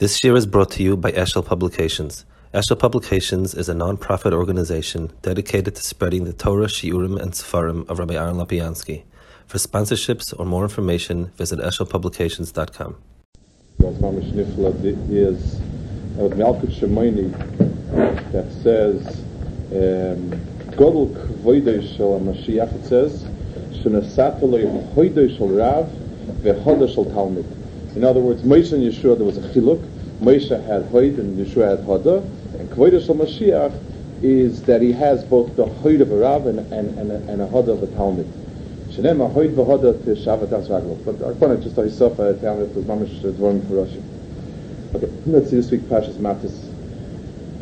This year is brought to you by Eshel Publications. Eshel Publications is a non-profit organization dedicated to spreading the Torah, Shiurim, and Sefarim of Rabbi Aaron Lapiansky. For sponsorships or more information, visit eshelpublications.com. Is Malkut Shemaini that says um, Godel Kvoidei Shel it says Shenasata Lo Yehoidei Shel Rav Vehoda Shel Talmud in other words, Moshe and Yehoshua, there was a chiluk. Moshe had hoid and Yehoshua had hoda. And Kvodah Shal Mashiach is that he has both the hoid of a Rav and, and, and, a, and a hoda of a Talmud. Shenem a hoid v'hoda to Shabbat Asraglo. But to just stuff, uh, Talmud, was mamish dvorim for Rashi. Okay, let's see this week Pashas Matos.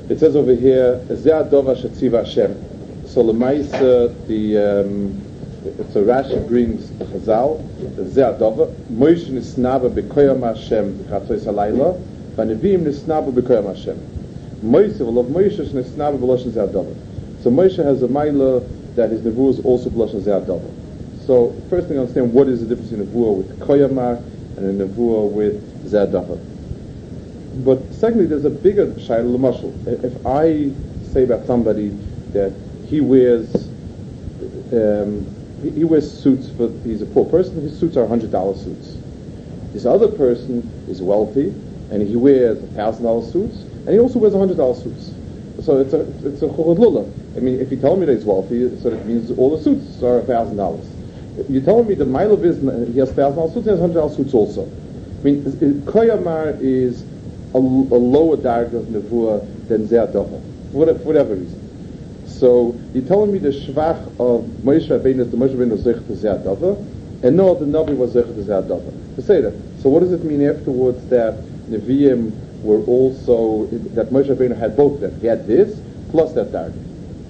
It says over here, Zeh Adova Shetziva Hashem. So Lemaisa, the um, so Rashi brings the Chazal, the Ze'adova, Moshe nisnaba b'koyam Hashem b'chatzois halayla, v'nevim nisnaba b'koyam Hashem. Moshe, v'lov Moshe nisnaba b'loshen Ze'adova. So Moshe has a Maila that his Nevuah is also b'loshen Ze'adova. So first thing, I understand what is the difference in Nevuah with Koyamar and a Nevuah with Ze'adova. But secondly, there's a bigger Shaila L'mashal. If I say about somebody that he wears um, he wears suits for, he's a poor person, his suits are $100 suits. This other person is wealthy, and he wears $1,000 suits, and he also wears $100 suits. So it's a, it's a. I mean, if you tell me that he's wealthy, so that means all the suits are $1,000. You're telling me the mile of his, he has $1,000 suits, he has $100 suits also. I mean, Koyamar is a, a lower dark of Nevuah than for whatever reason. So you're telling me the shvach of Moshe Rabbeinu is the Moshe Rabbeinu was zech to Ze'adava, and no, the Navi was zech to Ze'adava. Say that. So what does it mean afterwards that Nevi'im were also, that Moshe Rabbeinu had both them? He had this, plus that dark.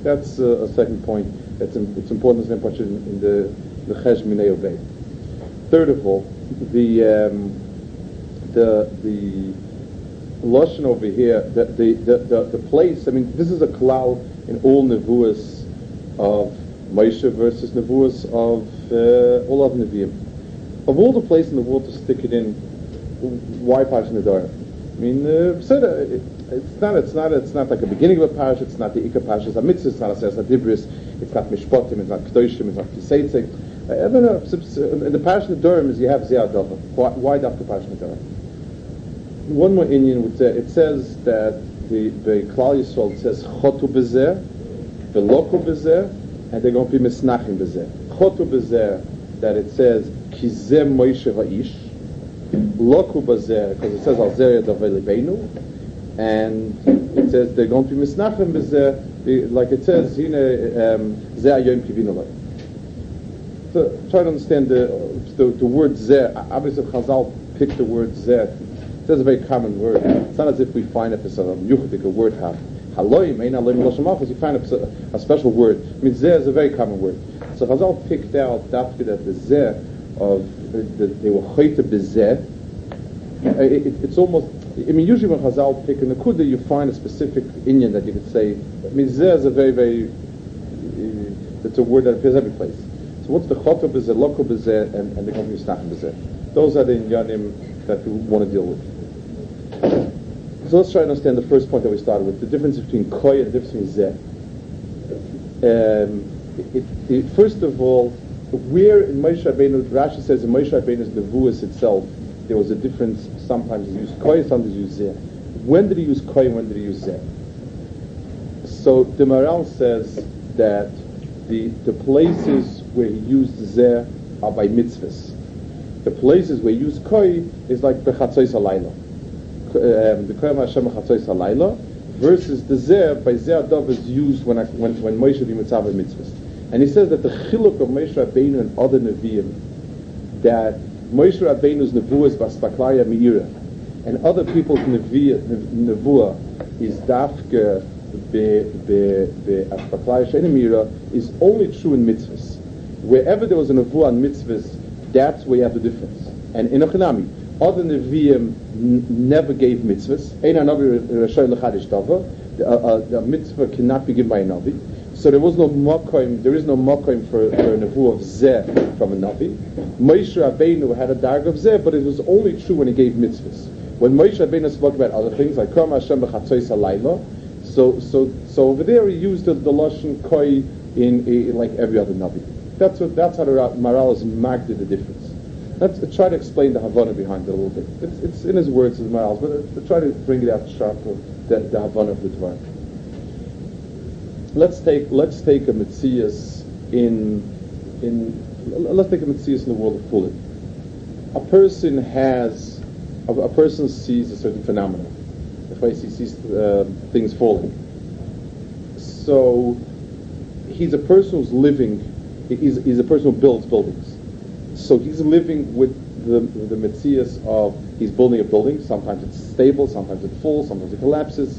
That's uh, a second point. It's, it's important to in, in the the Chesh Minei Obey. Third of all, the um, the the lashon over here, the the, the the, place. I mean, this is a klal in all nevuas of Moshe versus nevuas of uh, all of Nevi'im. Of all the places in the world to stick it in, why Parsha Nedar? I mean, uh, it's not, it's not, it's not like a beginning of a parsha. It's not the Ikka parsha. It's a mitzvah. It's not a Seres Dibris. It's not Mishpatim. It's not Kedoshim. It's not Kiseitzek. Uh, in the parsha Nedarim is you have Ziyadava. Why, why Dafka parsha Nedarim? One more Indian would say it says that the the Klal Yisrael says chotu bezer, veloku bezer, and they're going to be misnachim bezer. Chotu bezer that it says kizem Moshe va'ish, loku bezer because it says al zer yadav and it says they're going to be misnachim bezer, like it says know um, zer yom kivinu So try to understand the the, the word zer. Obviously, Chazal picked the word zer that's a very common word. It's not as if we find it as a yuchdik, a word. Haloim, ein aloim l'shamachos, you find a, a special word. I mean, zeh is a very common word. So Chazal picked out dafka that the zeh of, the, they were chayta bezeh. It, it, it's almost, I mean, usually when Chazal pick a nakuda, you find a specific Indian that you could say, I mean, zeh is a very, very, uh, it's a word that appears every place. So what's the choto bezeh, loko bezeh, and, and the company snachem bezeh? Those are the inyanim that we want to deal with. So let's try to understand the first point that we started with, the difference between koy and the difference between zeh. Um, it, it, first of all, where in Moshe Rabbeinu, Rashi says in Moshe Rabbeinu's Nevuas itself, there was a difference, sometimes he used koy, sometimes he used zeh. When did he use koy and when did he use zeh? So the Maharal says that the, the places where he used zeh are by mitzvahs. The places where he used koy is like bechatzois halayla the Koyam Hashem Chatzos Halayla versus the Zeh by Zeh Adav is used when, when, when Moshe Vimitzav mitzvahs. And he says that the chiluk of Moshe Rabbeinu and other Nevi'im, that Moshe Rabbeinu's Nevuah is Baspaklaya Meira, and other people's Nevuah is Dafke Baspaklaya Shena Meira, is only true in mitzvahs. Wherever there was a Nevuah on mitzvahs, that's where you have the difference. And in Achanami, other Nevi'im never gave mitzvahs. Ein Navi Rashay Lechadish Dava. A uh, uh, mitzvah cannot be given by a Navi. So there was no makoim, there is no makoim for, for a nevu of zeh from a navi. Moshe Rabbeinu had a darg of zeh, but it was only true when he gave mitzvahs. When Moshe Rabbeinu spoke about other things, like Kram Hashem b'chatzos halayla, so, so, so over there he used the, the Lashon Koi in, in, like every other Navi. That's what, that's how the Maharal has marked the difference. Let's try to explain the Havana behind it a little bit. It's, it's in his words, his Maharal, but uh, try to bring it out sharper, the, the Havana of the Dvar. Let's take, let's take a Metzias in, in, let's take a Metzias in the world of Pulin. A person has, a, a person sees a certain phenomenon place he sees uh, things falling. So he's a person who's living, he's, he's a person who builds buildings. So he's living with the, the mitzias of, he's building a building, sometimes it's stable, sometimes it falls, sometimes it collapses,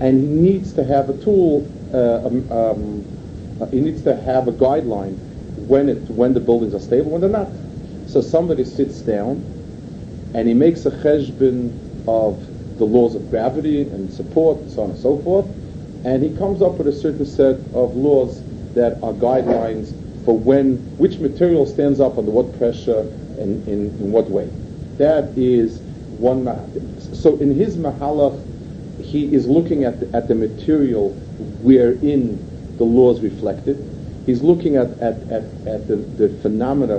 and he needs to have a tool, uh, um, um, uh, he needs to have a guideline when it when the buildings are stable, when they're not. So somebody sits down and he makes a cheshbon of the laws of gravity and support, and so on and so forth. And he comes up with a certain set of laws that are guidelines for when, which material stands up under what pressure and in, in what way. That is one. So in his mahalach, he is looking at the, at the material wherein the laws reflected. He's looking at, at, at, at the, the phenomena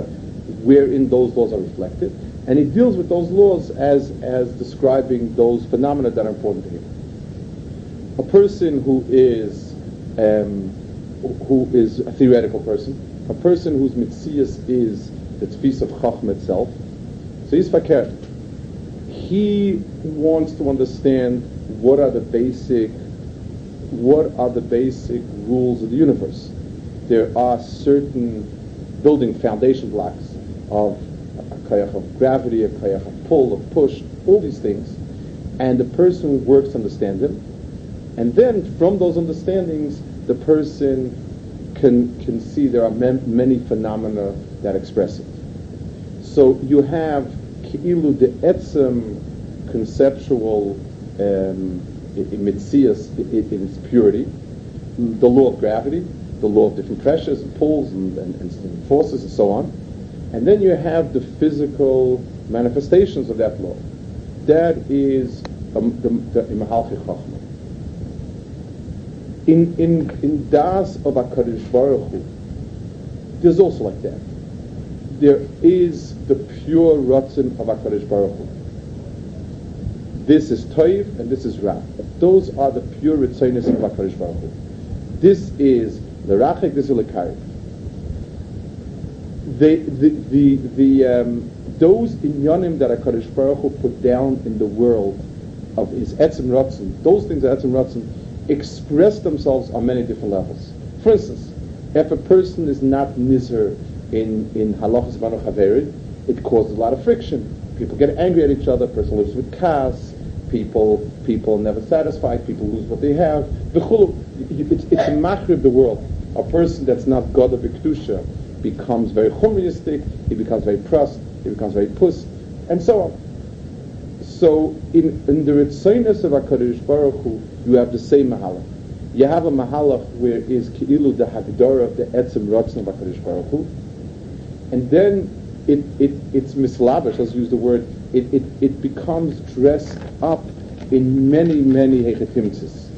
wherein those laws are reflected. And he deals with those laws as, as describing those phenomena that are important to him. A person who is, um, who is a theoretical person, a person whose mitzias is the tfis of Chacham itself, so he's fakir. He wants to understand what are the basic, what are the basic rules of the universe. There are certain building foundation blocks of a kayach of gravity, a kayach of pull, of push, all these things. And the person works to understand them. And then from those understandings, the person can, can see there are many phenomena that express it. So you have ki'ilu de etzem conceptual um, mitzias in its purity, the law of gravity, the law of different pressures and pulls and, and, and forces and so on. And then you have the physical manifestations of that law. That is um, the, the Chachma. In, in, in Das of HaKadosh Baruch Hu, there's also like that. There is the pure Ratzin of HaKadosh Baruch Hu. This is Toiv and this is Ra. Those are the pure Ritzonis of HaKadosh Baruch Hu. This is Lerachik, this is Lekayim the, the, the, the um, those inyanim that HaKadosh Baruch Hu put down in the world of his Etzim Ratzin, those things that Etzim Ratzin express themselves on many different levels. For instance, if a person is not nizher in, in halachas manu chaverid, it causes a lot of friction. People get angry at each other, person lives with kas, people people never satisfied, people lose what they have. It's, it's a macro of the world. A person that's not God of Iktusha, becomes very chumristic, he becomes very pressed, he becomes very puss, and so on. So in, in the Ritzinus of HaKadosh Baruch Hu, you have the same mahalach. You have a mahalach where is Ki'ilu the Hagdara, of the Etzim Ratzin of HaKadosh Baruch Hu, and then it, it, it's mislavish, let's use the word, it, it, it becomes dressed up in many, many hechetimtzis,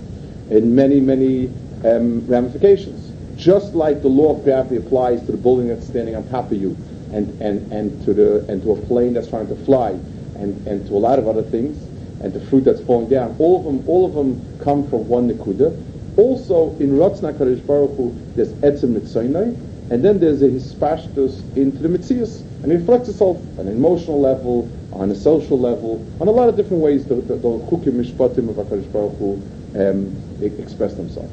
in many, many um, ramifications. Just like the law of gravity applies to the building that's standing on top of you and, and, and to the and to a plane that's trying to fly and, and to a lot of other things and the fruit that's falling down. All of them all of them come from one nikuda. Also in Ratzna Kadosh Baruch Hu, there's etzem mitzaynai, and then there's a hispashtus into the mitzias, and it reflects itself on an emotional level, on a social level, on a lot of different ways the the, the chukim mishpatim of Hakadosh Baruch Hu um, express themselves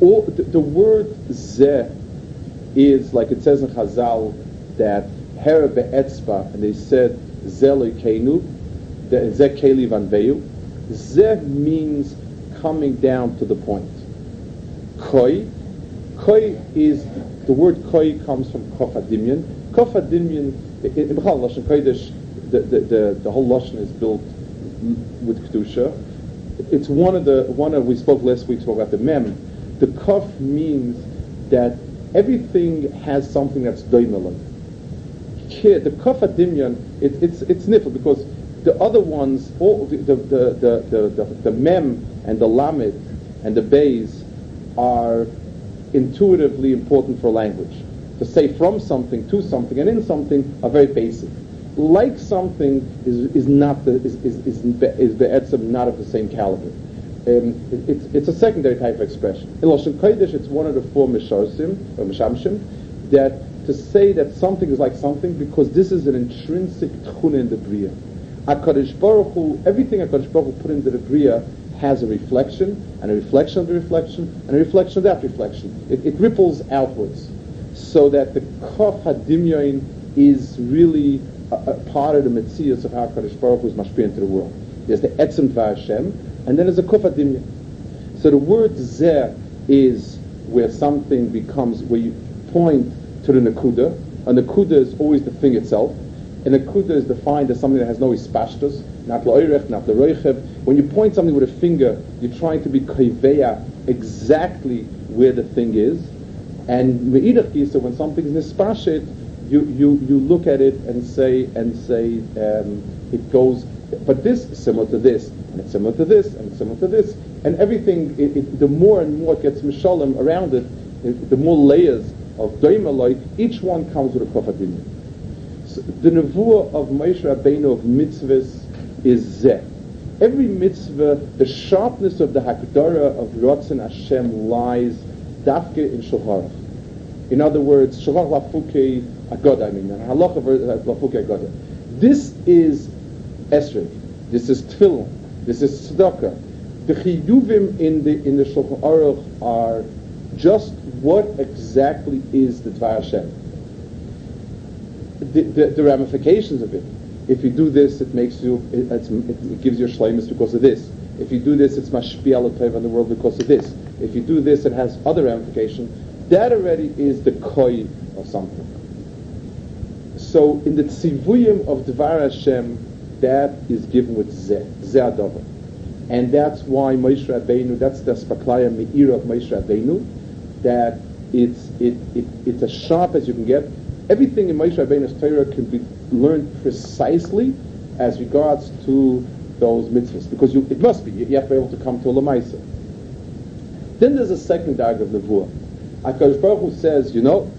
all, the, the, word zeh is like it says in Chazal that hera be'etzba, and they said zeh lekeinu, zeh keli. Zeh means coming down to the point. Koi, koi is the word koi comes from kofadimian. Kofadimian in Bechal Lashon Kodesh, the, the, the, the whole Lashon is built with kedusha. It's one of the one of we spoke last week spoke about the mem the kaf means that everything has something that's doimelan. The kaf adimyan, it, it's it's nifl because the, the other ones, all the the the the, the, the, mem and the lamed and the bays are intuitively important for language. To say from something to something and in something are very basic. Like something is, is not the, is is is, is not of the same caliber. Um, it, it's, it's a secondary type of expression. In Lashon Kodesh, it's one of the four misharsim or mishamshim that to say that something is like something because this is an intrinsic tchun in the bria. Hakadosh Baruch Hu, everything Hakadosh Baruch Hu put into the bria has a reflection, and a reflection of the reflection, and a reflection of that reflection. It, it ripples outwards, so that the kof hadimyon is really a, a, part of the metzias of how Hakadosh Baruch Hu is mashpia into the world. There's the etzem Hashem, and then there's a kof hadimyon. So the word zeh is where something becomes where you point to the nakuda. A nakuda is always the thing itself. And a nakuda is defined as something that has no ispashtus, not la'oirech, not la'roichev. When you point something with a finger, you're trying to be kaiveya exactly where the thing is. And me'idach so when something is nispashet, you, you, you look at it and say, and say um, it goes, but this is similar to this, and it's similar to this, and it's similar to this. And everything, it, it, the more and more it gets mishalim around it, it, the more layers of Doimaloi, each one comes with a Kofadinim. So the Nevuah of Moshe Rabbeinu of mitzvahs is Zeh. Every mitzvah, the sharpness of the Hakdara of Ratzon Hashem lies dafke in Shulchan In other words, Shulchan Lafuke Agoda, I mean, Halacha uh, Lafuke Agoda. This is Esrei. This is Tefillin. This is Tzedakah. The Chiyuvim in the in the Shulchan Aruch are just what exactly is the Dvar Hashem? The, the, the, ramifications of it. If you do this, it makes you, it, it gives you a shleimus because of this. If you do this, it's mashpi al on the world because of this. If you do this, it has other ramifications. That already is the koi of something. So in the tzivuyim of Dvar Hashem, that is given with zeh, zeh. And that's why Moshe Rabbeinu, that's the spaklaya me'ira of Moshe Rabbeinu, that it's, it, it, it's as sharp as you can get. Everything in Moshe Rabbeinu's Torah can be learned precisely as regards to those mitzvahs, because you, it must be. You have to be able to come to a lamaisa. Then there's a second dag of nevuah. Hakadosh Baruch Hu says, you know,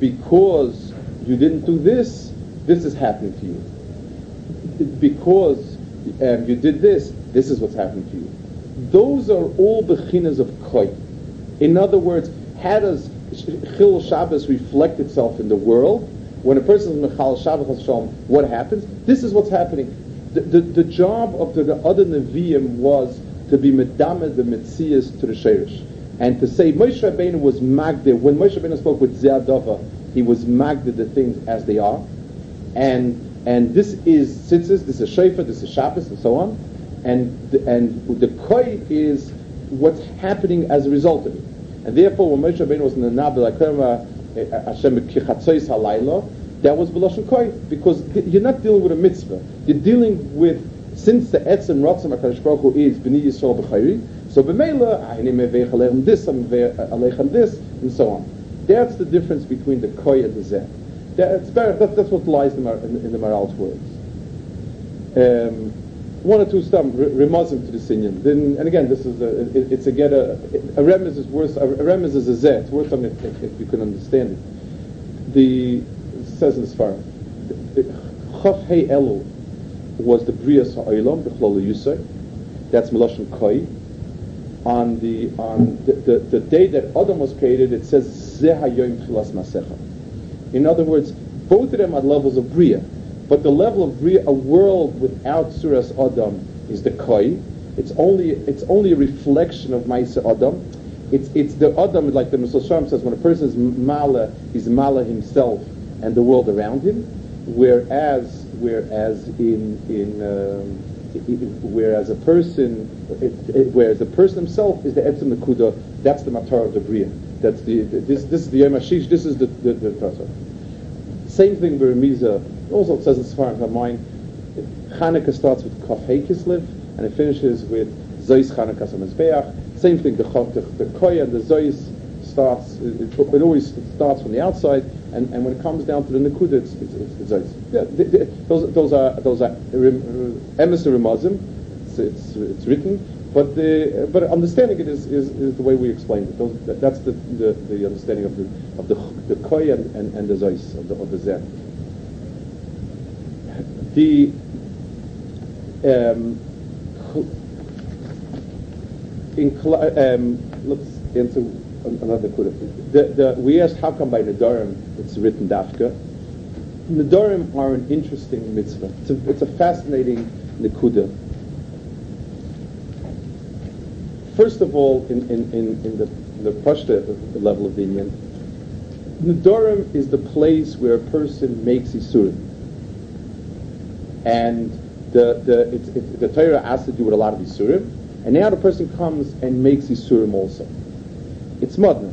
because you didn't do this, this is happening to you. Because um, you did this, this is what's happening to you. Those are all the chinas of koi. In other words, how does Chil Shabbos reflect itself in the world? When a person is Mechal Shabbos what happens? This is what's happening. The, the, the job of the, the other Nevi'im was to be Medame the Metzias to the Sherish. And to say Moshe Rabbeinu was Magdir, when Moshe Rabbeinu spoke with Zeadova, he was Magdir the things as they are. And and this is tzitzis, this is shofar, this is Shabbos, and so on. And and the koi is what's happening as a result of it. And therefore, when Moshe Rabbeinu was in the Nabil eh, Hashem Kichatzois Halayla, that was B'lashon Koi, because you're not dealing with a mitzvah. You're dealing with, since the Etzem Ratzim HaKadosh Baruch Hu is B'ni Yisrael B'chayri, so B'meila, Ahinim Meveich Aleichem this, Aleichem this, and so on. That's the difference between the Koi and the Zeh. That's, that's, that's what lies in the, in, in the Maharal's words. Um, one or two stam remazim to the sinyan. Then, and again, this is a, it, it's again a, a remez is worth a, a remez is a zeh. It's worth something if, if, you can understand it. The it says in far, Chav Hey Elu was the Brias Ha'olam, the Chlol Yusay. That's Melashon Koi. On the on the, the, the, day that Adam was created, it says Zeh Hayoim Chilas Masecha. In other words, both of them are levels of Bria. But the level of a world without Suras Adam is the Koi. It's only it's only a reflection of Maisa Adam. It's it's the Adam like the Mishal says when a person is Mala, he's Mala himself and the world around him. Whereas whereas in in um, whereas a person, whereas the person himself is the Etzem Nakuda, that's the Matar of the Bria. That's the, this this is the Yom this is the the, the, the Same thing with Remiza also it says in Sfar of mine, Hanukkah starts with Kaf Kislev and it finishes with Zois Hanukkah Samazbeach. Same thing, the, the, the and the Zois starts, it, it, it always starts from the outside, and, and when it comes down to the Nakuda, it's, it's, it's, it's yeah, the, the, those, those are, those are uh, emes Ramazim, it's, it's, it's written, but the, but understanding it is, is, is the way we explained it. Those, that, that's the, the, the understanding of the, of the, the and, and, and the Zeus, of the, of the Zen. The, um, in, um, let's answer another kudah. The, the, we asked how come by Nadarim it's written Dafka. Nadarim are an interesting mitzvah. It's a, it's a fascinating nekuda. First of all, in, in, in, in the, the Pashta level of the Indian, Nadarim is the place where a person makes Isurim. And the, the, it's, it's, the Torah has to do with a lot of Isurim, and now the person comes and makes Isurim also it's modern.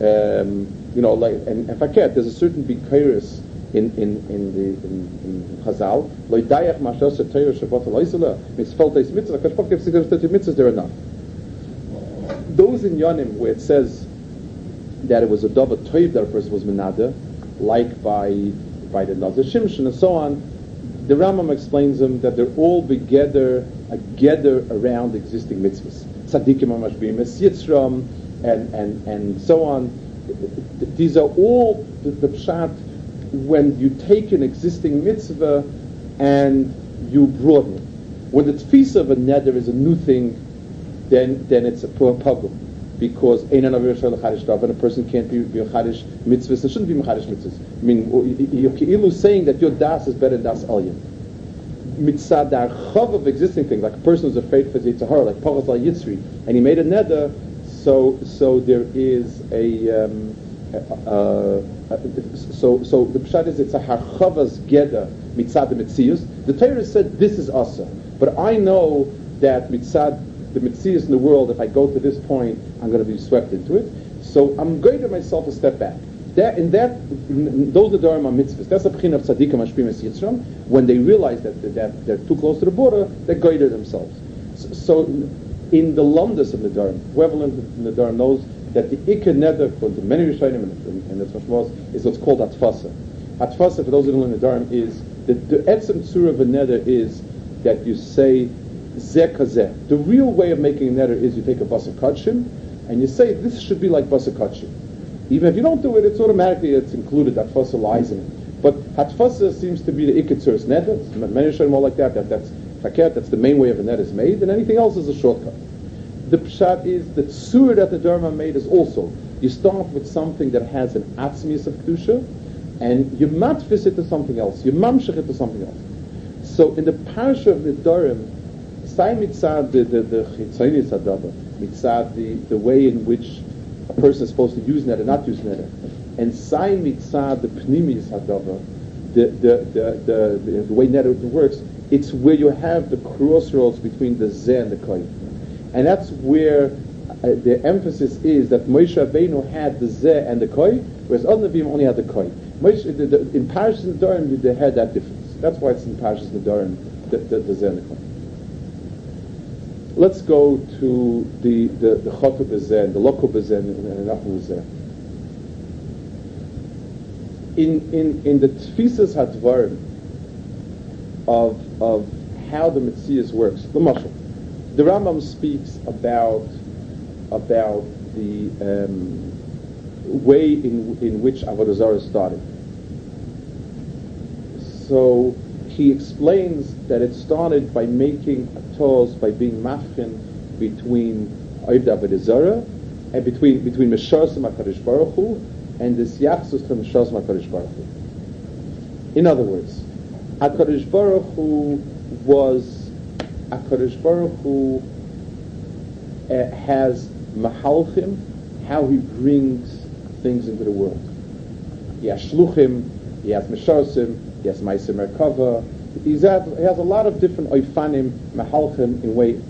Um, you know, like and, and faket, there's a certain bikairis in in in the in, in Chazal. Mashas shabbat mitzvah. Kashpak if there's thirty mitzvahs, they're enough. Those in Yonim where it says that it was a double toiv that a person was menada, like by by the Nazir Shimshon and so on. The Rambam explains them that they're all together, a gather around existing mitzvahs. Tzadikim amash b'yimes yitzram, and, and, and so on. These are all the, the pshat when you take an existing mitzvah and you broaden it. When the tfisa of a neder is a new thing, then then it's a poor pogrom. Because and a person can't be be a chadish mitzvahs, it shouldn't be chadish mitzvahs. I mean, you're saying that your das is better than das alien. Mitzad chav of existing things, like a person who's afraid for Yitzhahara, like Pachas al Yitzri, and he made a neder, so, so there is a, um, uh, so, so the pshat is it's a harchavas geda mitzad mitzius. The Torah said this is asa, but I know that mitzad the mitzius in the world. If I go to this point, I'm going to be swept into it. So I'm going to myself a step back. That, in that, in those are Dharma mitzvahs. That's a pchin of tzaddikim ashpim es yitzram. When they realize that, that they're too close to the border, they guide themselves. So, so in the Londis of Nadarim. Whoever learns Nadarim knows that the Ikka Neder, for the many Rishonim and, the Tzmashmos, is what's called Atfasa. Atfasa, for those who don't learn Nadarim, is the, the Etzem Tzura of a Neder is that you say Zeh Kazeh. The real way of making a Neder is you take a Basa Kachim and you say this should be like Basa Kachim. Even if you don't do it, it's automatically it's included, Atfasa lies in it. But Hatfasa seems to be the Ikitsur's Neder. Many Rishonim are like that, that that's Haket, that's the main way of a net is made, and anything else is a shortcut. The pshat is the sur that the Dharma made is also, you start with something that has an atzmius of kedusha, and you matfis it to something else, you mamshech it to something else. So in the parasha of the Dharam, say mitzad the the the mitzad the the way in which a person is supposed to use and not use net, and say mitzad the pnimis hadava, the the the the, way net works it's where you have the crossroads between the Zeh and the Koi. And that's where uh, the emphasis is that Moshe Rabbeinu had the Zeh and the Koi, whereas other Nevi'im only had the Koi. Moshe, the, the, in Parashas Nedarim, they had that difference. That's why it's in Parashas Nedarim, the, the, the Zeh and the Koi. Let's go to the the the Chotu Bezen, the Loko Bezen, and Nafu Bezen. In in in the Tfisas Hadvarim, of, of how the Metzias works. The Mashal. The Rambam speaks about, about the um, way in, in which Avodah Zarah started. So he explains that it started by making a toss, by being mafkin between Oivd Avodah and between between Meshas and HaKadosh Baruch Hu and this Yachzus from Meshas and HaKadosh Baruch Hu. In other words, HaKadosh Baruch Hu was, HaKadosh Baruch Hu uh, has Mahalchim, how he brings things into the world. He has Shluchim, he has Mesharsim, he has Maisim Merkava, he has a lot of different Oifanim, Mahalchim in way,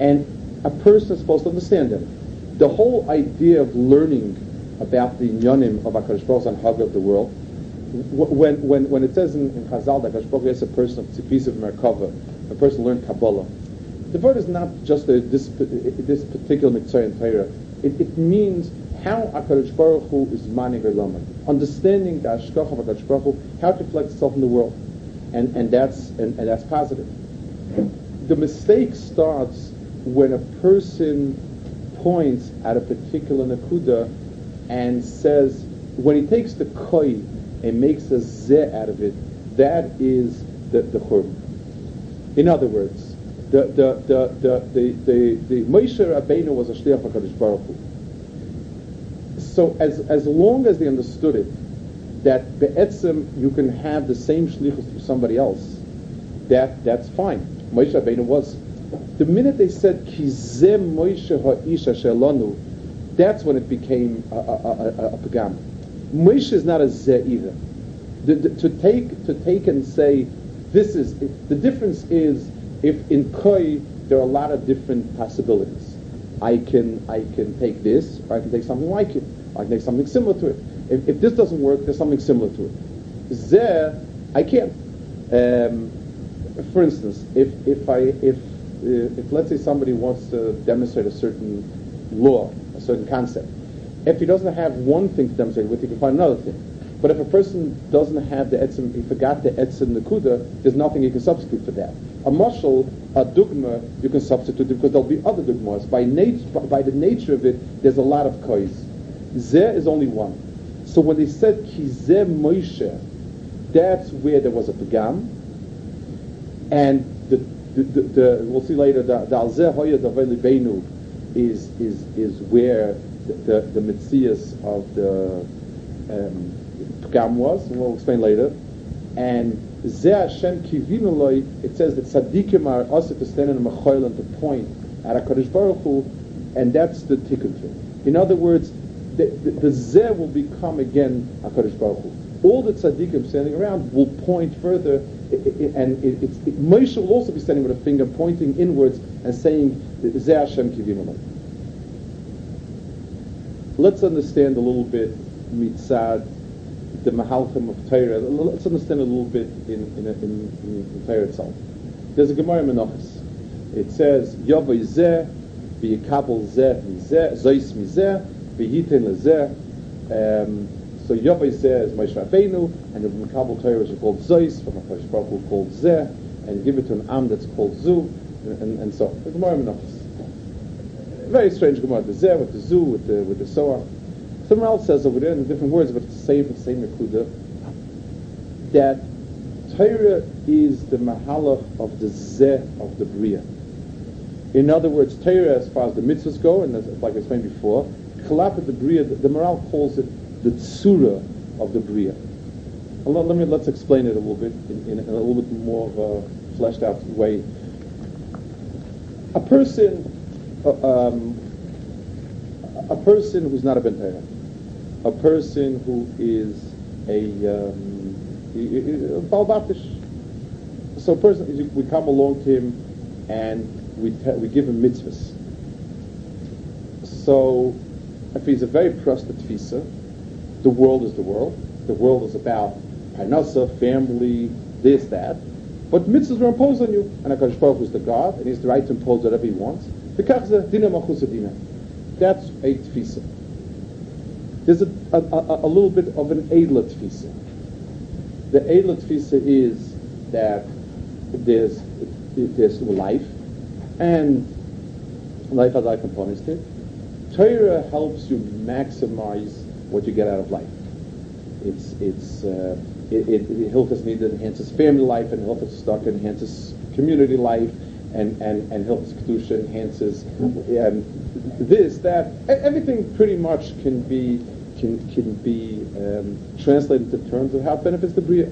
and a person is supposed to understand them. The whole idea of learning about the Yonim of HaKadosh Baruch and Hag of the world when, when, when it says in, in Chazal that Hashbach is a person of tzipis of Merkava, a person learned Kabbalah, the word is not just a, this, this particular mitzvah in Torah. It, it means how HaKadosh Baruch Hu is mani v'lamad. Understanding the Ashkach of HaKadosh Baruch Hu, how it reflects itself in the world. And, and, that's, and, and that's positive. The mistake starts when a person points at a particular nakuda and says, when he takes the koi and makes a zeh out of it, that is the, the. In other words, the the the the the, the, the Moshe Rabbeinu was a shliach Hakadosh Baruch Hu. So as as long as they understood it, that be'etzim you can have the same shlichus for somebody else, that that's fine. Moshe Rabbeinu was. The minute they said kizem Moshe ha'isha shelanu, that's when it became a, a, a, a pagam. Moshe is not a zeh either. The, the, to take to take and say this is the difference is if in koi there are a lot of different possibilities. I can I can take this, or I can take something like it, I take something similar to it. If, if this doesn't work, there's something similar to it. There, I can't. Um, for instance, if if I if uh, if let's say somebody wants to demonstrate a certain law, a certain concept, if he doesn't have one thing to demonstrate with, he can find another thing. But if a person doesn't have the etzim, he forgot the etzim nakuda, there's nothing he can substitute for that. A mushal, a dugma, you can substitute because there'll be other dugmas. By, nat- by the nature of it, there's a lot of kois. Zeh is only one. So when they said kizeh Moshe, that's where there was a pagam. And the, the, the, the we'll see later, the alzeh hoya daveli is, is, is where the, the, the of the um, pagam was, and we'll explain later. And Zeh Hashem kivinuloi, it says that tzaddikim are also to stand in a and to point at HaKadosh Baruch Hu, and that's the tikkun. In other words, the, the, the Zeh will become again HaKadosh Baruch Hu. All the tzaddikim standing around will point further, and it, it's, it, Moshe will also be standing with a finger pointing inwards and saying, Zeh Hashem kivinuloi. Let's understand a little bit mitzad the Mahalchim of Torah. Let's understand a little bit in, in, in, in, in Torah itself. There's a Gemara in Menachos. It says, Yavai zeh, v'yikabel zeh mizeh, zois mizeh, v'yiten lezeh. Um, so zeh is Moshe Rabbeinu, and the Mikabel Torah is called zois, from a Kosh Baruch Hu called zeh, and give it to an Am that's called zu, and, and, and so on. The Gemara Menachos. Very strange Gemara, the zeh with the zu, with the, with the soah. Somewhere else says over there in different words, but it's the same, the same Nakuda, that Torah is the mahalach of the zeh of the Bria. In other words, Torah, as far as the mitzvahs go, and as, like I explained before, Kalap the Bria, the, the Maharal calls it the tsura of the Bria. Let, let, me, let's explain it a little bit in, in, a little bit more of a fleshed out way. A person, uh, um, a person who's not a Ben a person who is a um, balbatish. So a person, we come along to him and we, te- we give him mitzvahs. So if he's a very trusted tfisa, the world is the world. The world is about parnasa, family, this, that. But mitzvahs are imposed on you, and HaKadosh Baruch is the God, and he has the right to impose whatever he wants. That's a tfisa. There's a, a, a, a little bit of an Eidla Tfisa. The Eidla Tfisa is that there's, there's life, and life has other components to it. Torah helps you maximize what you get out of life. It's, it's, uh, it, it, it Hilchas enhances family life, and Hilchas Stuck enhances community life, and, and, and Hilchas Kedusha enhances this, that. Everything pretty much can be can, can be um, translated to terms of how it benefits the Bria.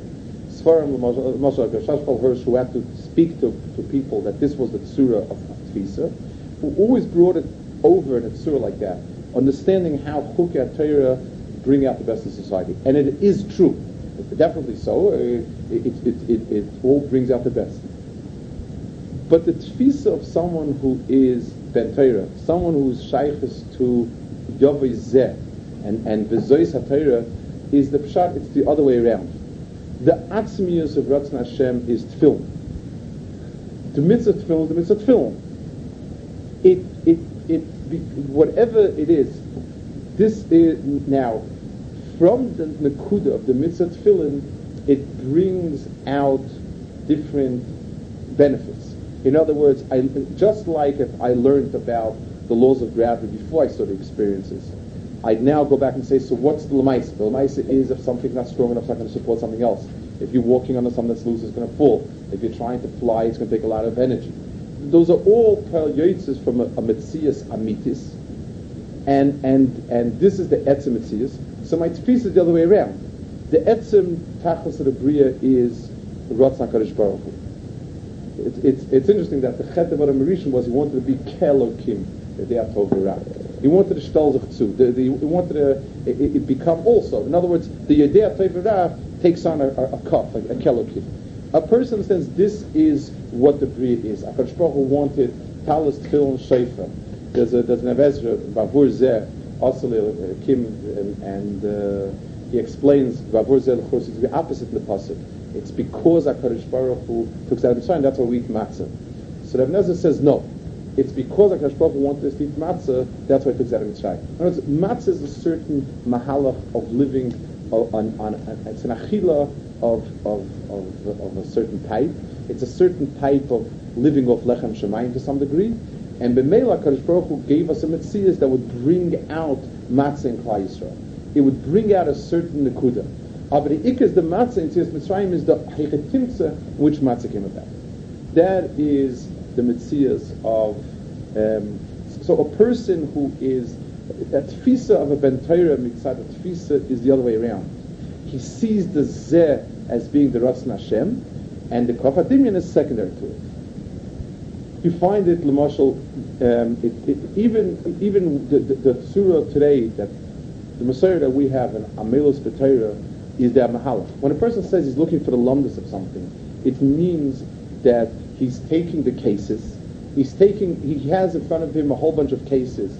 Svarim, Moshe Shashbal Hirsch, who had to speak to, to people that this was the Tsura of Tfisa, who always brought it over in a Tsura like that, understanding how Chukei Torah bring out the best in society. And it is true. Definitely so. It, it, it, it, it all brings out the best. But the tfisa of someone who is ben Torah, someone who is shaykhis to Yavai Zeh, and and Vizois HaTorah is the pshat, it's the other way around. The atzmius of Ratzon Hashem is tefillin. The mitzvah tefillin the mitzvah tefillin. It, it, it, whatever it is, this is now from the nakuda of the mitzvah tefillin, it brings out different benefits. In other words, I, just like if I learned about the laws of gravity before I started experiences, I'd now go back and say, so what's the lemaisa? The lemaisa is if something's not strong enough, it's not going to support something else. If you're walking on something that's loose, it's going to fall. If you're trying to fly, it's going to take a lot of energy. Those are all per from a, a Metzias Amitis, and, and, and this is the Etzim Metzias. So my tefis is the other way around. The Etzim Tachlis of the Bria is Ratzon HaKadosh Baruch Hu. It's, it's, interesting that the Chet of Adam Rishon was he wanted to be Kelokim, the day of He wanted to stel sich zu. The, the, he wanted to it, it become also. In other words, the Yedei Tov takes on a, a, a like a Kelokim. A person says, this is what the Bria is. HaKadosh Baruch wanted Talis, Tfil, and Shaifa. There's, a, there's an Avezra, Bavur Zeh, also uh, Kim, and, and uh, he explains Bavur Zeh, of course, is the opposite of the Pasuk. It's because HaKadosh Baruch Hu took that Mitzrayim, that's why we eat matzah. So Rav Nezer says no. It's because HaKadosh Baruch wanted to eat matzah, that's why he took that Mitzrayim. In other words, matzah is a certain mahalach of living on, on, it's an achila of, of, of, of, a certain type. It's a certain type of living off lechem shemayim to some degree. And B'meila HaKadosh Baruch Hu gave us a mitzvah that would bring out matzah in Klal Yisrael. It would bring out a certain nekuda. Aber the ikas the matzah in Tzias Mitzrayim is the hechetimtza which matzah came about. That is the mitzias of. Um, so a person who is a tfisa of a ben Torah mitzad a tfisa is the other way around. He sees the zeh as being the Ratzon Hashem, and the kafadimian is secondary to it. You find it, Lamashal, um, it, it, even even the, the, the surah today that the Messiah that we have in Amelus B'Torah is their mahalach. When a person says he's looking for the lumdus of something, it means that he's taking the cases, he's taking, he has in front of him a whole bunch of cases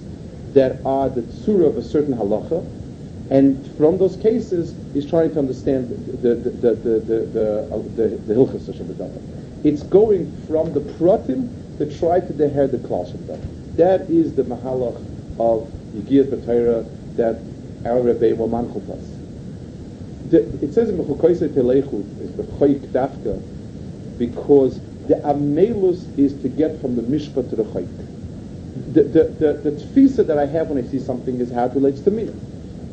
that are the tzura of a certain halacha, and from those cases, he's trying to understand the the the the the, uh, the, the, hilchas of It's going from the pratim to try to deher the class of That is the mahalach of Yigiyat B'Torah that our Rebbe will us. It says in Mechukoise Telechut is the Choik Dafka because the Amelus is to get from the Mishpah to the Choik. The, the, the, the tfisa that I have when I see something is how it relates to me.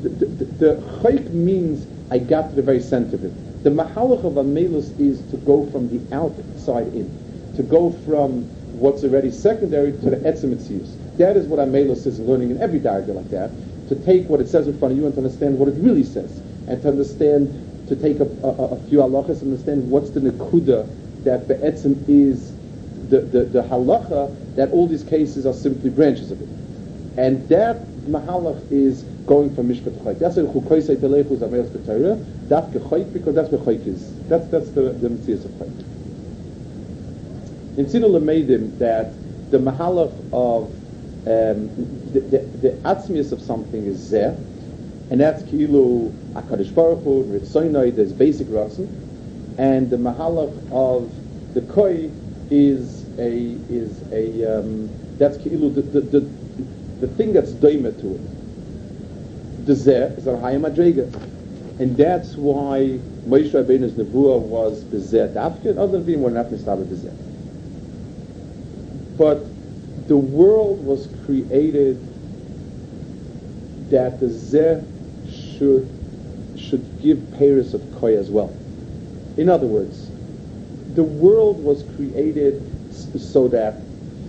The, the, the, Choik means I got to the very center of it. The Mahalach of Amelus is to go from the outside in, to go from what's already secondary to the Etzem That is what Amelus is learning in every diagram like that, to take what it says in front of you and to understand what it really says and to understand, to take a, a, a few halachas and understand what's the nekuda that be'etzim is the, the, the halacha, that all these cases are simply branches of it. And that mahalach is going from mishpat chayt. That's what chukoisei telechu zameos b'torah, dafke chayt, because that's what chayt is. That's, that's the, the mitzvah of chayt. In Sinu Lamedim, that the mahalach of um, the, the, the atzmius of something is zeh, and that's Kilu Akadosh Baruch Hu, Ritzoinoi, there's basic Ratzon, and the Mahalach of the Koi is a, is a, um, that's the, the, the, the thing that's daima to it. The Zeh is a Adrega. And that's why Moshe Rabbeinu's Nebuah was Bezeh Dafke, other than being more not Mistabah Bezeh. But the world was created that the Zeh should should give Paris of Koi as well. In other words, the world was created so that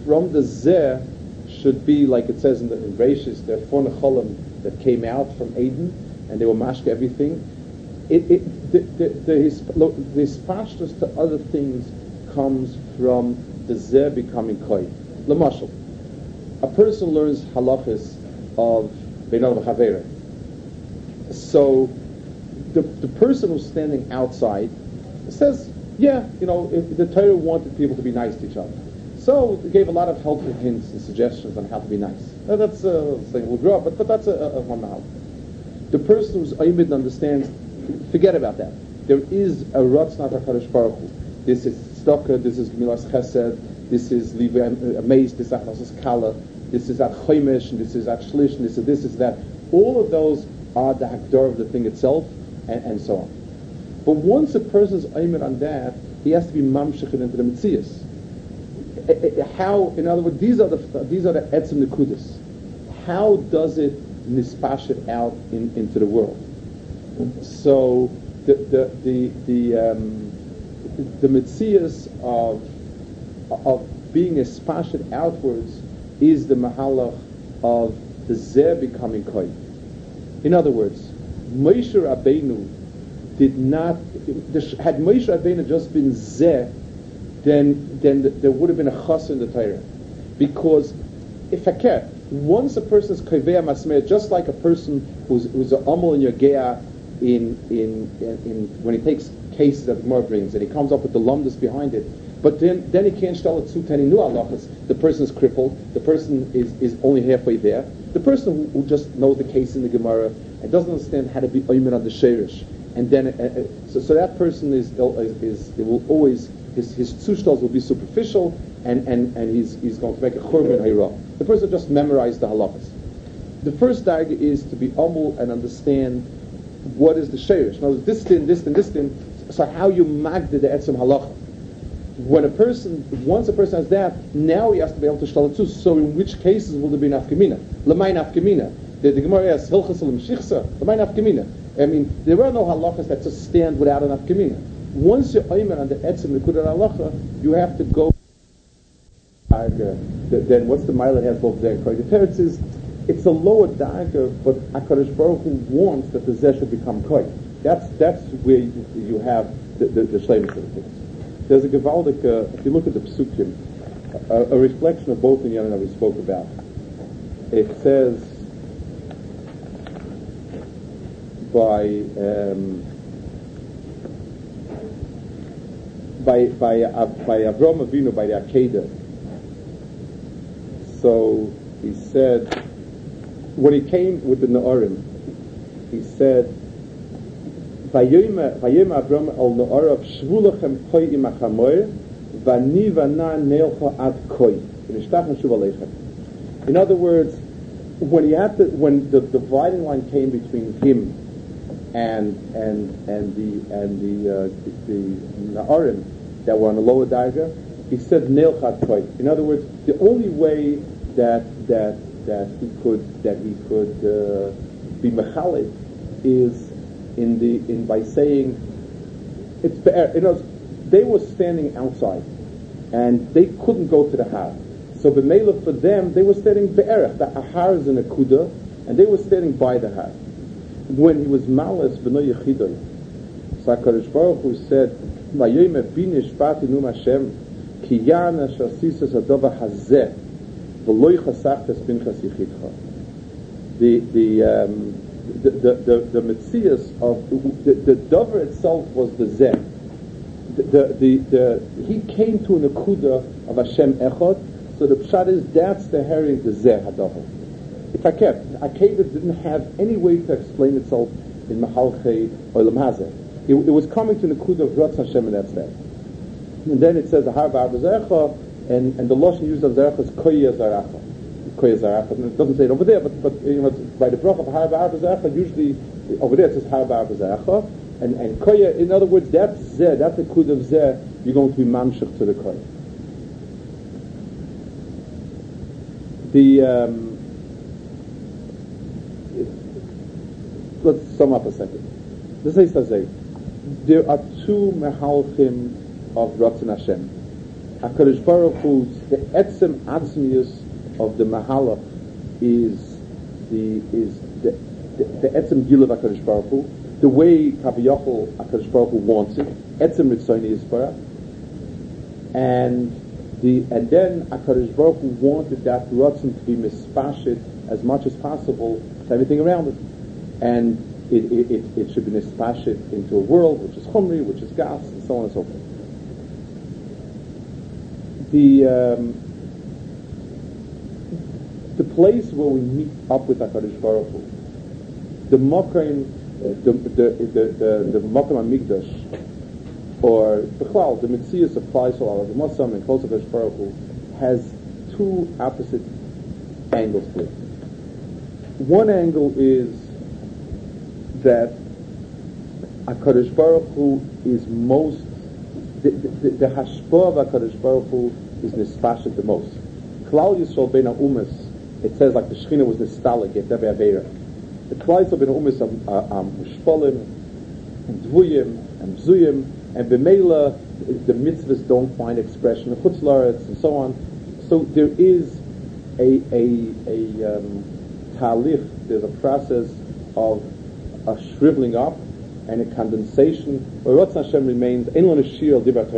from the Zeh should be, like it says in the in Bereshis, the four Necholim that came out from Eden, and they were mashka everything. It, it, the, the, the, his, the to other things comes from the Zeh becoming Koi. Lamashal. A person learns halachas of Beinal V'Chavera so the, the person who's standing outside says, yeah, you know, the Torah wanted people to be nice to each other. So it gave a lot of helpful hints and suggestions on how to be nice. Now, that's a thing we'll grow up, but, but that's a, a, one mahal. The person who's Aymid understands, forget about that. There is a Ratzna HaKadosh Baruch Hu. This is Stocker, this is Milas Chesed, this is Liva uh, Amaze, this is Achnas Kala, this is at and this is at and this is this is that All of those are the hakdar of the thing itself, and, and so on. But once a person's aimed on that, he has to be mamshechet into the mitzias. How, in other words, these are the these are the etzim nekudis. How does it nispash it out in, into the world? So the the the the, um, the mitzias of of being espashet outwards is the mahalach of the zeh becoming koi. In other words, Moshe Rabbeinu did not, had Moshe Rabbeinu just been zeh, then, then there would have been a chas in the Torah. Because if I care, once a person is kaveh masmeh, just like a person who's, who's a amal in yagea in, in, in, in, when he takes cases that Gemara brings and he comes up with the lumdus behind it, but then, then he can't tell it any new halachas. The person is crippled. The person is, is only halfway there. The person who, who just knows the case in the Gemara and doesn't understand how to be oymen on the sherish, and then uh, uh, so, so that person is, is, is it will always his his zushtas will be superficial, and, and, and he's he's going to make a churban hayra. The person just memorized the halachas. The first dag is to be humble and understand what is the sherish. Now this din, this din, this din. So how you magda the etzem halacha when a person, once a person has that, now he has to be able to shtal. So in which cases will there be nafkamina? Lamay nafkamina. The, the Gemara asks, hilchas l'mshichsa, lamay nafkamina. I mean, there are no halachas that just stand without a nafkamina. Once you're ayman on the etzim nekudat halacha, you have to go. Then what's the mile has both there? The teretz is, it's a lower dagger, but Hakadosh Baruch Hu wants that the zeh should become koi. That's that's where you, you have the the, the things. There's a Gavaldic, uh, if you look at the Psukim, a, a reflection of both the Yamin that we spoke about. It says by um, by by uh, by Avinu by the Akedah. So he said when he came with the Na'arim, he said Avram al Shvulachem Koi im Achamoy Vani Vana Neilcha Ad Koi In other words, when he had to, when the dividing line came between him and and and the and the uh, the, Na'arim that were on the lower dagger, he said Neilchat Koi. In other words, the only way that that that he could that he could uh, be mechalik is in the in by saying it's you know they were standing outside and they couldn't go to the house. So b'meila for them they were standing be'erech. The ahar is in a kuda and they were standing by the house. When he was malas b'no yechidoy, so Hakadosh Baruch Hu said, "Vayoyim binish pati num Hashem ki yana shasisas adova hazeh v'loy chasachtes pinchas yichidcha." The the um, the, the, the, the Metzias of the, the Dover itself was the Zeh. The, the, the, he came to an Akuda of Hashem Echad, so the Pshat is that's the herring, the Zeh Hadover. Kept, Akedah didn't have any way to explain itself in Mahalchei Olam Hazeh. It, it, was coming to an Akuda of Ratz Hashem that's that. And then it says the Har Bar and, and the Lashon used of Zerecha is Koya Zaracha. Koyazarakha. And it doesn't say it over there, but, but you know, by the brach of Har Ba'ar usually over there it says Har Ba'ar and, and Koya, in other words, that's Zeh, that's the Kud of Zeh, you're going to be Mamshach to the Koya. The, um, let's sum up a second. This is say, there are two Mehalchim of Ratzon Hashem. HaKadosh Baruch Hu, the Etzem Atzmius of the Mahalach is the is the the, the Etzem Gil of Hakadosh Baruch Hu, the way Kaviyachol Hakadosh Baruch Hu wants it, Etzem Ritzoni Yisbarach, and the and then Hakadosh Baruch Hu wanted that Ratzon to be mispashit as much as possible to everything around it, and it, it, it, it should be mispashit into a world which is chumri, which is gas, and so on and so forth. The um, the place where we meet up with HaKadosh Baruch Hu, the Mokaim, the, the, the, the, the Mokaim HaMikdash, or Bechlal, the Metzias of Klai Shalal, the Mossam and Kol Baruch Hu, has two opposite angles to it. one angle is that HaKadosh Baruch Hu is most, the, the, hashpah of HaKadosh Baruch Hu is nispashet the most. Klal Yisrael ben umas, it says like the Shechina was nistalig at every Avera. The Klal Yisrael ben umas are mushpolim, and dvuyim, and bzuyim, and b'meila, the mitzvahs don't find expression in chutzlaretz, and so on. So there is a, a, a um, talich, there's a process of a shriveling up, and a condensation, where Hashem remains, in Shir Dibar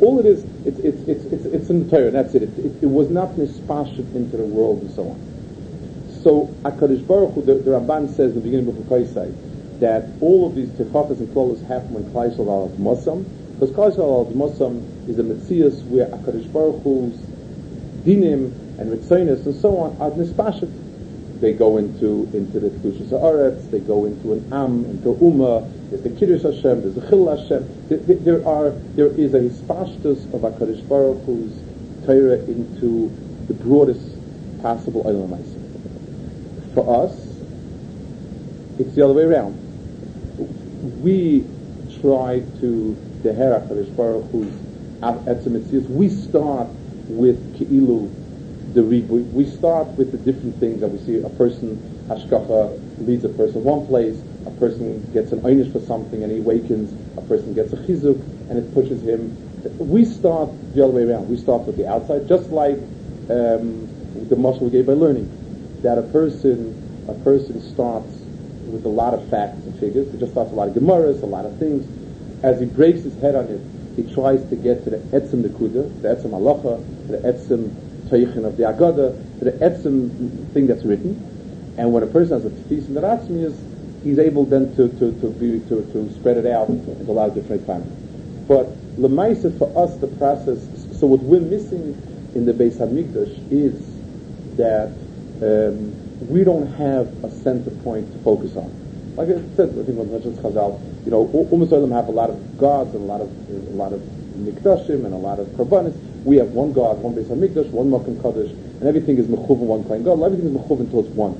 All it is, it's, it's, it's, it's, it's in the Torah, that's it. It, it, it was not nispashed into the world and so on. So, HaKadosh Baruch Hu, the, the Ramban says in the beginning of Chukai that all of these tefachas and klolas happen when Klal Yisrael al Mosam, because Klal Yisrael al Mosam is a Metzias where HaKadosh Baruch Hu's dinim and ritzonis and so on are nispashed they go into into the Kedushas Haaretz, they go into an Am, into Uma, there's the Kiddush Hashem, there's the Chil Hashem. There, there, are, there is a hispashtus of HaKadosh Baruch Hu's Torah into the broadest possible Olam For us, it's the other way around. We try to deher HaKadosh Baruch Hu's Etzem We start with Ki'ilu the reboot. We start with the different things that we see. A person, hashkacha, leads a person one place. A person gets an einish for something and he awakens. A person gets a chizuk and it pushes him. We start the other way around. We start with the outside, just like um, the muscle we gave by learning. That a person, a person starts with a lot of facts and figures. He just starts a lot of gemaras, a lot of things. As he breaks his head on it, he tries to get to the etzim nekuda, the etzim halacha, the etzim Teichin of the Agada, to the Etzim thing that's written. And when a person has a Tefis in the Ratzmius, he's able then to, to, to, be, to, to spread it out into a lot of different families. But Lemaisa, for us, the process, so what we're missing in the Beis HaMikdash is that um, we don't have a center point to focus on. Like I said, I think when Chazal, you know, Umm have a lot of gods and a lot of a lot of mikdashim and a lot of karbanis. We have one God, one Beis Hamikdash, one Makom Kaddish, and everything is mechuvan one kind God. Everything is mechuvan towards one.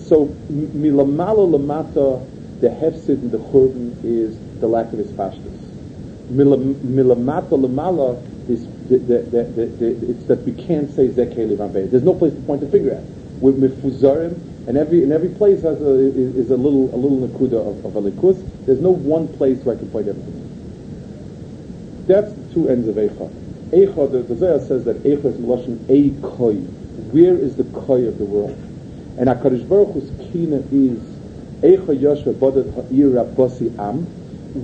So milamala lamata, the hefsid and the churban is the lack of his pashtus. Milamata lamala is it's that we can't say zekeli rabbe. There's no place to point the finger at. With mifuzarim, and every and every place has a, is, is a little a little nakuda of, of a likus. There's no one place where I can point everything. That's two ends of Eicha. Eicha, the, the Zohar says that Eicha is Melashon Ei Koi. Where is the Koi of the world? And HaKadosh Baruch Hu's Kina is Eicha Yoshua Bodat Ha'ir Rabbasi Am.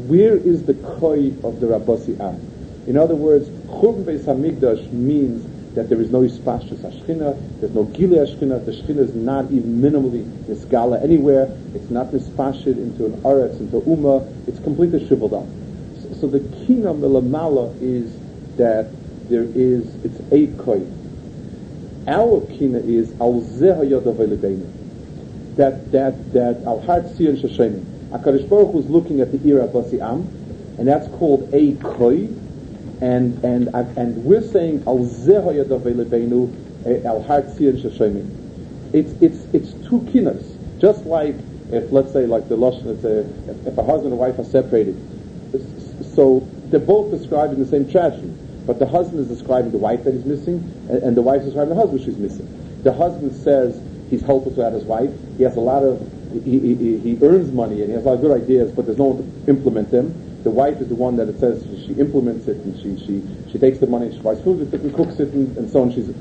Where is the Koi of the Rabbasi Am? In other words, Churban Beis HaMikdash means that there is no Ispashtus Ashchina, there's no Gile Ashchina, the Shchina is not even minimally Nisgala anywhere, it's not Nispashid into an Aretz, into Uma, it's completely shriveled up. So the kina milamala is that there is it's a koi. Our kina is al that that that al hart siyan shashemim. Hakadosh Baruch was looking at the era basi am, and that's called a koi, and and and we're saying al eh, al hart siyan shashemim. It's it's it's two kinas, just like if let's say like the lashon, if, if a husband and wife are separated so they're both describing the same tragedy. But the husband is describing the wife that he's missing, and, and the wife is describing the husband she's missing. The husband says he's helpless without his wife. He has a lot of, he, he, he earns money and he has a lot of good ideas, but there's no one to implement them. The wife is the one that it says she implements it and she, she, she takes the money, and she buys food with it and cooks it and, and so on. She's,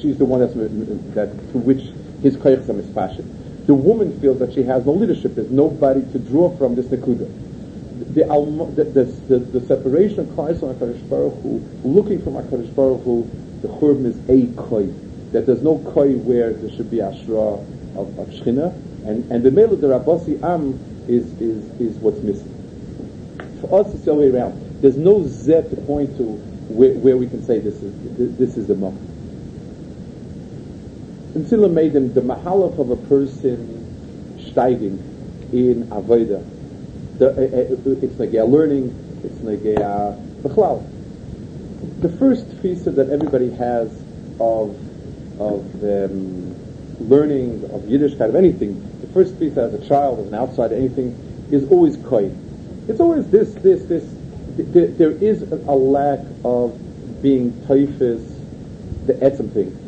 she's the one that's, that, to which his koyachsam is passion. The woman feels that she has no leadership. There's nobody to draw from this nekuda the, the, the, the, separation of Christ and HaKadosh Baruch Hu, looking from HaKadosh Baruch Hu, the Churban is a koi. That there's no koi where there should be Ashra of, of Shechina. And, and the middle of the Rabbasi Am is, is, is what's missing. For us, it's the other way around. There's no Z to point to where, where we can say this is, this is the moment. Consider made them the mahalach of a person steiging in Avodah it's like a learning, it's like a bechlal. The first feature that everybody has of of um, learning of Yiddish, kind of anything, the first piece as a child, as an outsider, anything, is always koi. It's always this, this, this. There, is a lack of being taifis, the etzem thing.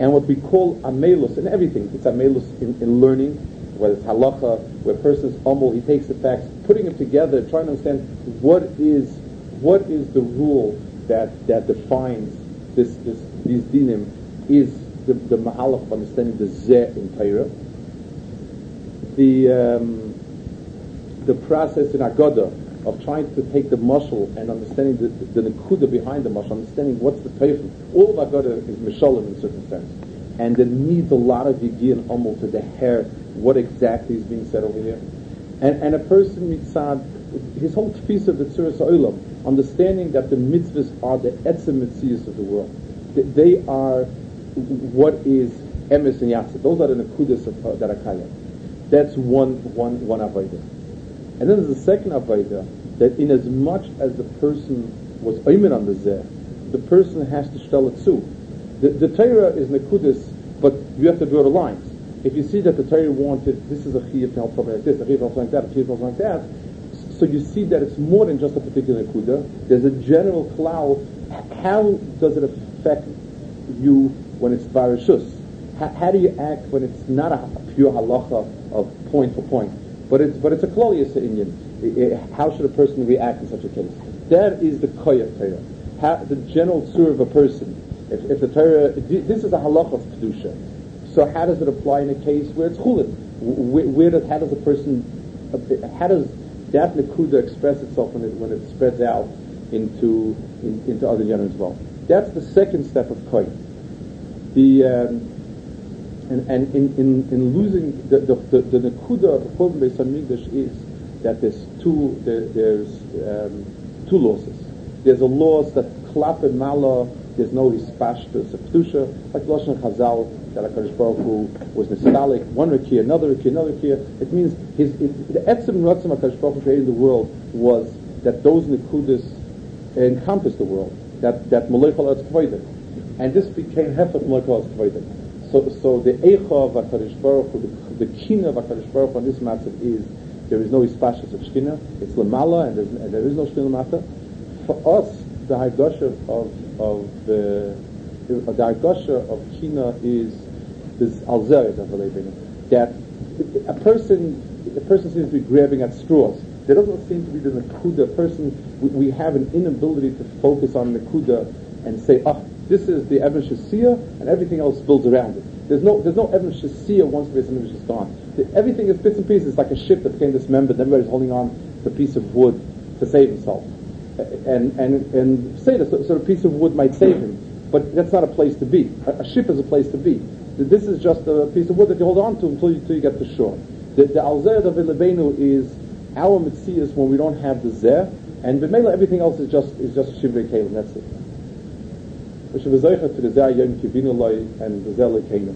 And what we call amelus in everything, it's amelus in, in learning, whether it's halacha, where a person is humble, he takes the facts, putting them together, trying to understand what is what is the rule that that defines this, this these dinim is the, the mahalach of understanding the zeh in Torah. The um, the process in Agoda of trying to take the muscle and understanding the, the, the behind the muscle, understanding what's the teifim. All of Agoda is mishalim in circumstance. And it needs a lot of yigi and umul to the hair what exactly is being said over here. And, and a person mitzad, his whole tefisa of the tzuras olam, understanding that the mitzvahs are the etzem mitzvahs of the world. They are what is emes and yatzah. Those are the nekudas of, uh, that are kaya. That's one, one, one avodah. And then there's a second avodah that in as much as the person was oimen on the zeh, the person has to shtel it too. The, the Torah is nekudas, but you have to draw the lines. If you see that the Torah wanted, this is a chiyuv to help something like this, a chiyuv helps like that, a chiyuv helps like that, so you see that it's more than just a particular kuda. There's a general cloud. How does it affect you when it's varishus? How, how, do you act when it's not a pure halacha of point for point, but it's but it's a klolius Indian? How should a person react in such a case? That is the koyah Torah. How, the general sur of a person. If, if the Torah, this is a halacha of kedusha. So how does it apply in a case where it's chulin? Where, where does how does a person how does that nekuda express itself when it, when it spreads out into in, into other genres as well. That's the second step of koi. The um, and, and in, in, in losing the the, the, the nekuda of the Churban Beis Hamikdash is that there's two there, there's um, two losses. There's a loss that klap and mala. There's no hispashtus, a kedusha, like Lashon Chazal that HaKadosh Baruch Hu was nostalgic, one Rekia, another Rekia, another Rekia. It means his, it, the Etzim Ratzim HaKadosh Baruch Hu created the world was that those Nekudas encompass the world, that, that Molechal Eretz And this became Hefet Molechal Eretz So, so the Eicha of HaKadosh Baruch Hu, the, the Kina of HaKadosh Baruch Hu on this matter is there is no Ispashas of Shkina, it's Lamala, and, and there is no Shkina Mata. For us, the Hagosha of, of the the Argosha of Kina is this alzeret of that a person a person seems to be grabbing at straws. There doesn't seem to be the nakuda person. We, we have an inability to focus on nakuda and say, ah, this is the Evan Shasiya, and everything else builds around it. There's no there's no Evan Shasiya once the Evan is gone. The, everything is bits and pieces, like a ship that became dismembered. Everybody's holding on to a piece of wood to save himself, and and and say this, so, so a piece of wood might save him but that's not a place to be. A, a, ship is a place to be. This is just a piece of wood that you hold on to until you, until you get to shore. The, Alzer of Ilebenu is our Mitzias when we don't have the Zeh, and B'mela everything else is just is just Shivrei Kalim, that's it. Should be to the Zeh Yom Kivinu and the Zeh Lekenu.